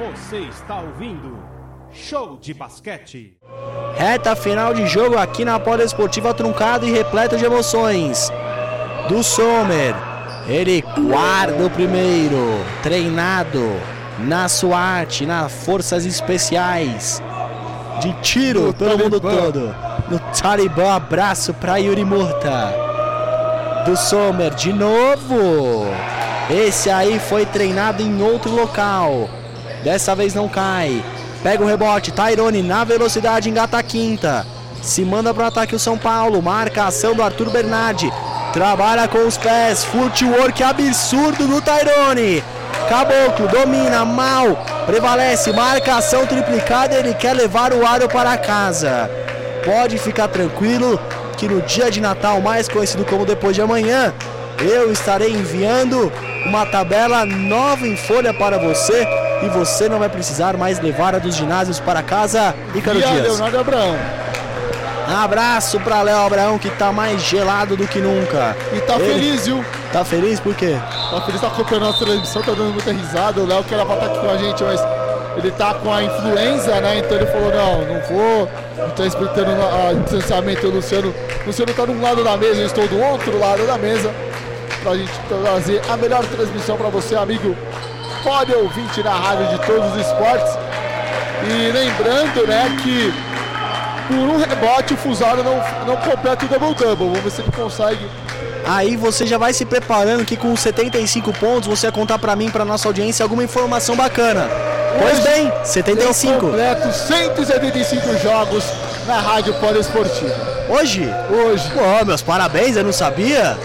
Você está ouvindo Show de Basquete. Reta final de jogo aqui na Esportiva truncada e repleta de emoções. Do Sommer. Ele guarda o primeiro. Treinado na SWAT, nas Forças Especiais. De tiro No pelo mundo Talibã. todo. No Talibã, abraço para Yuri Murta. Do Sommer de novo. Esse aí foi treinado em outro local. Dessa vez não cai. Pega o rebote, Tyrone na velocidade, engata a quinta. Se manda para o ataque o São Paulo. Marca a ação do Arthur Bernardi. Trabalha com os pés. Footwork absurdo do Tyrone. Caboclo domina mal. Prevalece. Marcação triplicada. Ele quer levar o aro para casa. Pode ficar tranquilo que no dia de Natal, mais conhecido como depois de amanhã, eu estarei enviando uma tabela nova em folha para você e você não vai precisar mais levar a dos ginásios para casa. Ícaro E Dias. Leonardo Abraão. Abraço para Léo Abraão que tá mais gelado do que nunca. E tá Ele- feliz, viu? Tá feliz por quê? Tá feliz, tá acompanhando a nossa transmissão, tá dando muita risada. O Léo que era pra estar aqui com a gente, mas ele tá com a influenza, né? Então ele falou, não, não vou. Não tô respeitando o distanciamento. O Luciano, o Luciano tá de um lado da mesa, eu estou do outro lado da mesa. Pra gente trazer a melhor transmissão pra você, amigo. Pode ouvinte na rádio de todos os esportes. E lembrando, né, que por um rebote o Fusaro não, não completa o double-double. Vamos ver se ele consegue Aí você já vai se preparando que com 75 pontos você vai contar pra mim, pra nossa audiência, alguma informação bacana. Pois Hoje, bem, Eu 75. completo 175 jogos na Rádio Poliesportiva. Hoje? Hoje. Pô, meus parabéns, eu não sabia.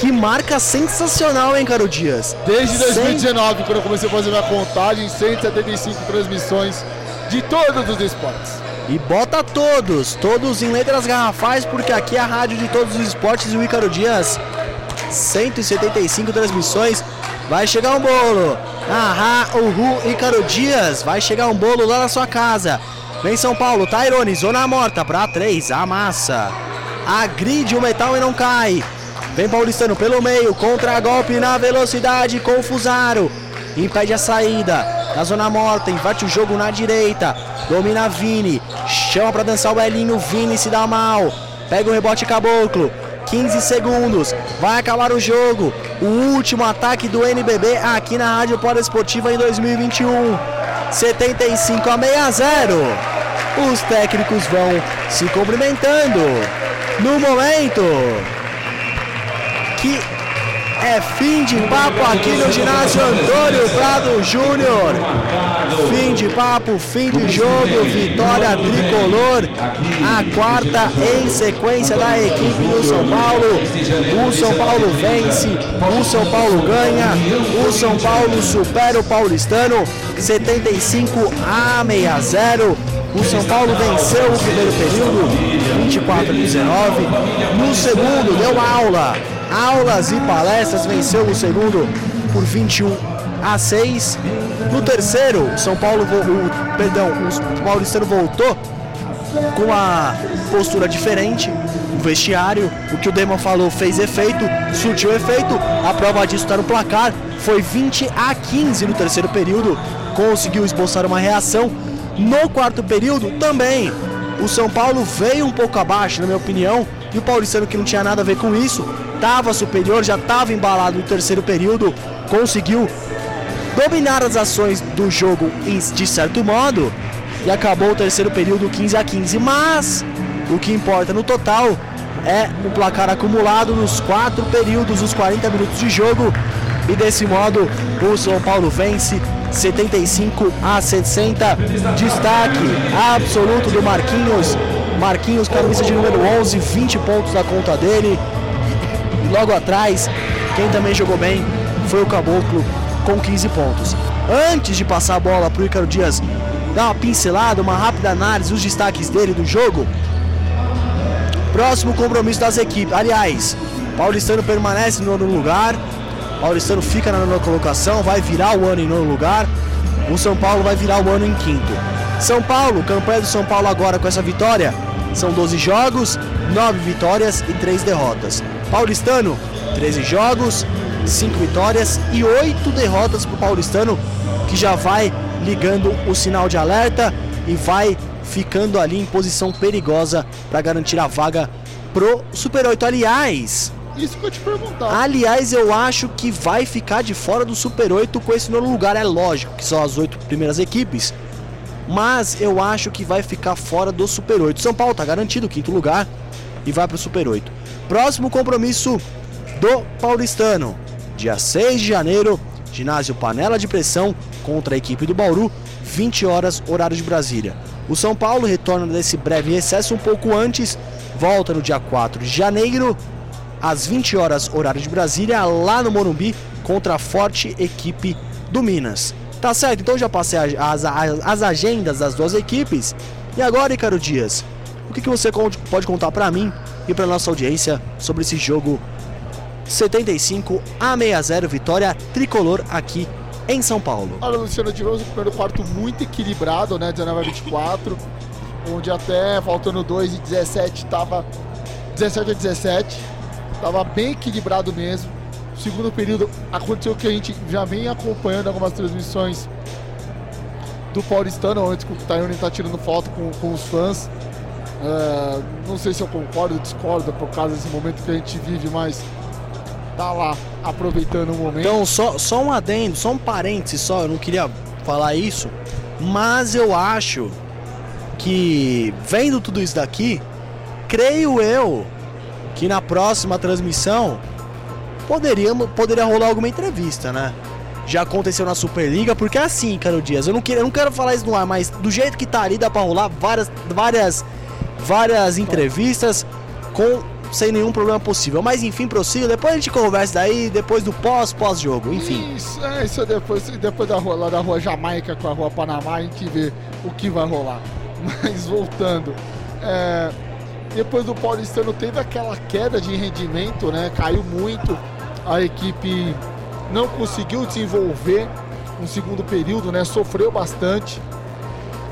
Que marca sensacional, hein, Caro Dias? Desde Cem- 2019, quando eu comecei a fazer minha contagem, 175 transmissões de todos os esportes. E bota todos, todos em letras garrafais, porque aqui é a rádio de todos os esportes e o Ícaro Dias. 175 transmissões. Vai chegar um bolo. Ahá, uhul, Ícaro Dias. Vai chegar um bolo lá na sua casa. Vem São Paulo, Tairone, zona morta pra 3, amassa. Agride o metal e não cai. Vem Paulistano pelo meio, contra golpe na velocidade com o Fusaro. Impede a saída. Na zona morta, invade o jogo na direita. Domina Vini. Chama pra dançar o Elinho. Vini se dá mal. Pega o rebote caboclo. 15 segundos. Vai acabar o jogo. O último ataque do NBB aqui na Rádio Poliesportiva em 2021. 75 a 60. Os técnicos vão se cumprimentando. No momento que é fim de papo aqui no ginásio Antônio Prado Júnior. Fim de papo, fim de jogo, vitória tricolor. A quarta em sequência da equipe do São Paulo. O São Paulo vence, o São Paulo ganha, o São Paulo supera o paulistano 75 a 60. O São Paulo venceu o primeiro período, 24 a 19. No segundo, deu aula. Aulas e palestras, venceu o segundo por 21 a 6. No terceiro, São Paulo, o, perdão, o paulistano voltou com uma postura diferente. O vestiário, o que o Demon falou fez efeito, surtiu efeito. A prova disso está no placar. Foi 20 a 15 no terceiro período. Conseguiu esboçar uma reação. No quarto período também. O São Paulo veio um pouco abaixo, na minha opinião. E o Paulistano, que não tinha nada a ver com isso, estava superior, já estava embalado no terceiro período. Conseguiu dominar as ações do jogo de certo modo e acabou o terceiro período 15 a 15. Mas o que importa no total é o placar acumulado nos quatro períodos, os 40 minutos de jogo. E desse modo o São Paulo vence 75 a 60. Destaque absoluto do Marquinhos. Marquinhos, camisa de número 11, 20 pontos na conta dele. E logo atrás, quem também jogou bem foi o Caboclo com 15 pontos. Antes de passar a bola para o Ícaro Dias dar uma pincelada, uma rápida análise dos destaques dele do jogo. Próximo compromisso das equipes. Aliás, Paulistano permanece no nono lugar. Paulistano fica na nona colocação, vai virar o ano em nono lugar. O São Paulo vai virar o ano em quinto. São Paulo, campanha do São Paulo agora com essa vitória. São 12 jogos, 9 vitórias e 3 derrotas. Paulistano, 13 jogos, 5 vitórias e 8 derrotas para o Paulistano, que já vai ligando o sinal de alerta e vai ficando ali em posição perigosa para garantir a vaga pro Super 8. Aliás, isso que eu te perguntar. Aliás, eu acho que vai ficar de fora do Super 8 com esse nono lugar. É lógico que são as oito primeiras equipes. Mas eu acho que vai ficar fora do Super 8. São Paulo tá garantido o quinto lugar e vai para o Super 8. Próximo compromisso do Paulistano. Dia 6 de janeiro, ginásio Panela de Pressão contra a equipe do Bauru, 20 horas, horário de Brasília. O São Paulo retorna desse breve recesso um pouco antes, volta no dia 4 de janeiro, às 20 horas, horário de Brasília, lá no Morumbi, contra a forte equipe do Minas. Tá certo? Então já passei as, as, as agendas das duas equipes. E agora, Icaro Dias, o que, que você pode contar para mim e para nossa audiência sobre esse jogo 75 a 60 vitória tricolor aqui em São Paulo. Olha, Luciano, tivemos um primeiro quarto muito equilibrado, né? 19 a 24, onde até faltando 2 e 17 estava 17 a 17, estava bem equilibrado mesmo. Segundo período aconteceu que a gente já vem acompanhando algumas transmissões do Paulistano, onde o Tayone está tirando foto com, com os fãs. Uh, não sei se eu concordo ou discordo por causa desse momento que a gente vive, mas tá lá aproveitando o momento. Então, só, só um adendo, só um parênteses só, eu não queria falar isso, mas eu acho que vendo tudo isso daqui, creio eu que na próxima transmissão poderíamos, poderia rolar alguma entrevista, né? Já aconteceu na Superliga, porque é assim, Caro Dias, eu não, quero, eu não quero falar isso no ar, mas do jeito que tá ali dá pra rolar várias, várias, várias entrevistas com sem nenhum problema possível. Mas enfim, prossiga. Depois a gente conversa daí, depois do pós, pós-jogo, enfim. Isso, é, isso depois, depois da rua, da rua Jamaica com a rua Panamá, a gente vê o que vai rolar. Mas voltando, é, depois do Paulistano teve aquela queda de rendimento, né? Caiu muito. A equipe não conseguiu desenvolver um segundo período, né? Sofreu bastante.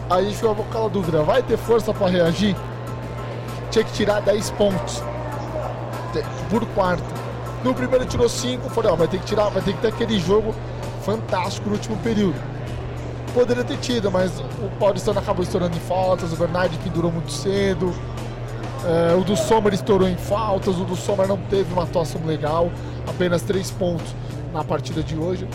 Aí a gente ficou com aquela dúvida, vai ter força para reagir? Tinha que tirar 10 pontos por quarto. No primeiro tirou 5, falei, ó, vai ter que tirar, vai ter que ter aquele jogo fantástico no último período. Poderia ter tido, mas o Paulistano acabou estourando em faltas, o Bernardi pendurou muito cedo. É, o do Sommer estourou em faltas, o do Sommer não teve uma atuação legal, apenas 3 pontos na partida de hoje.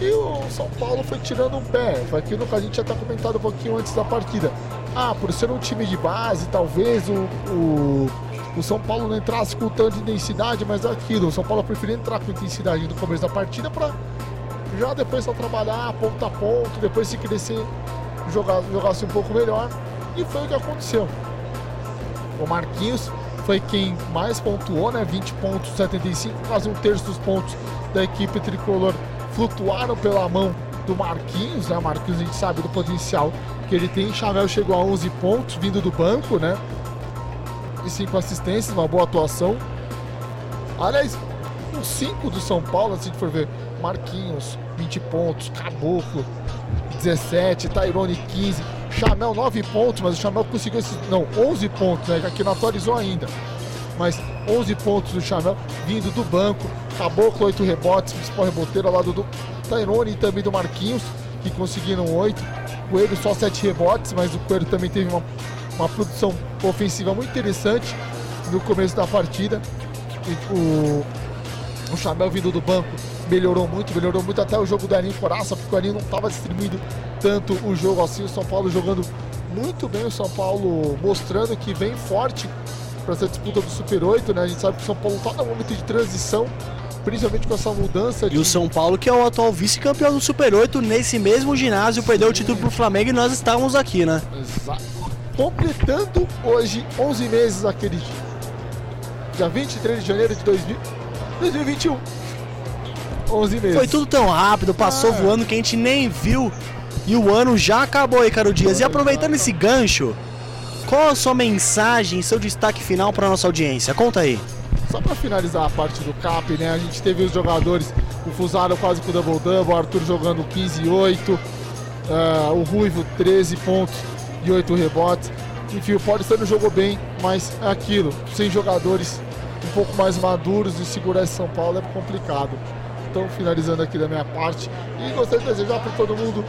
E o São Paulo foi tirando um pé, foi aquilo que a gente já está comentado um pouquinho antes da partida. Ah, por ser um time de base, talvez o, o o São Paulo não entrasse com tanto de intensidade, mas é aquilo. O São Paulo preferiu entrar com intensidade no começo da partida para já depois só trabalhar ponto a ponto, depois se crescer, jogar, jogasse um pouco melhor. E foi o que aconteceu. O Marquinhos foi quem mais pontuou, né? 20 pontos, 75, quase um terço dos pontos da equipe tricolor flutuaram pela mão do Marquinhos, né? Marquinhos a gente sabe do potencial que ele tem. Chavel chegou a 11 pontos vindo do banco, né? e 5 assistências, uma boa atuação. Aliás, os 5 do São Paulo, se a gente for ver, Marquinhos, 20 pontos, Caboclo, 17, Tairone, 15, Chamel, 9 pontos, mas o Chamel conseguiu esses. Não, 11 pontos, né? Que não atualizou ainda. Mas 11 pontos do Chamel vindo do banco. Caboclo, 8 rebotes, principal reboteiro ao lado do Tairone e também do Marquinhos, que conseguiram 8. Coelho só 7 rebotes, mas o Coelho também teve uma uma produção ofensiva muito interessante no começo da partida. O, o Chamel vindo do banco melhorou muito, melhorou muito até o jogo do Aninho Coraça, porque o Aninho não estava distribuindo tanto o jogo assim. O São Paulo jogando muito bem, o São Paulo mostrando que vem forte para essa disputa do Super 8, né? A gente sabe que o São Paulo está no momento de transição, principalmente com essa mudança. De... E o São Paulo, que é o atual vice-campeão do Super 8, nesse mesmo ginásio, perdeu o título para o Flamengo e nós estávamos aqui, né? Exato completando hoje 11 meses aquele dia. Dia 23 de janeiro de 2000, 2021. 11 meses. Foi tudo tão rápido, passou ah. voando que a gente nem viu. E o ano já acabou aí, Caro Dias. E aproveitando esse gancho, qual a sua mensagem, seu destaque final para nossa audiência? Conta aí. Só para finalizar a parte do CAP, né? A gente teve os jogadores, o Fusaro quase com o double-double, o Arthur jogando 15 e 8, uh, o Ruivo 13 pontos e 8 rebotes. Enfim, o Paulistano jogou bem, mas é aquilo, sem jogadores pouco mais maduros e segurar esse São Paulo é complicado. Então, finalizando aqui da minha parte, e gostaria de desejar para todo mundo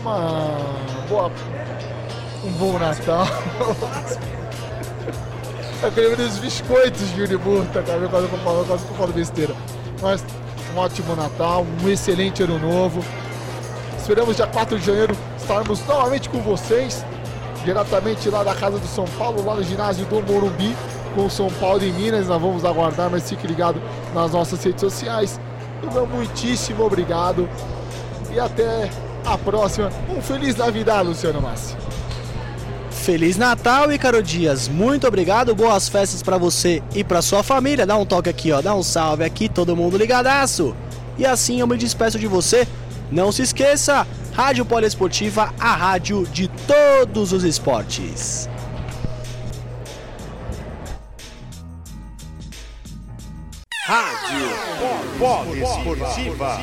uma boa. Um bom Natal. eu queria ver os biscoitos de Uriburta, cara, quase que eu quase eu falo besteira. Mas um ótimo Natal, um excelente ano novo. Esperamos dia 4 de janeiro estarmos novamente com vocês, diretamente lá da casa do São Paulo, lá no ginásio do Morumbi, com São Paulo e Minas. Nós vamos aguardar, mas fique ligado nas nossas redes sociais. E meu muitíssimo obrigado e até a próxima. Um Feliz Navidad, Luciano Massi. Feliz Natal, Icaro Dias. Muito obrigado. Boas festas para você e para sua família. Dá um toque aqui, ó. Dá um salve aqui, todo mundo ligadaço. E assim eu me despeço de você. Não se esqueça, Rádio Poliesportiva, a rádio de todos os esportes. Rádio Poliesportiva.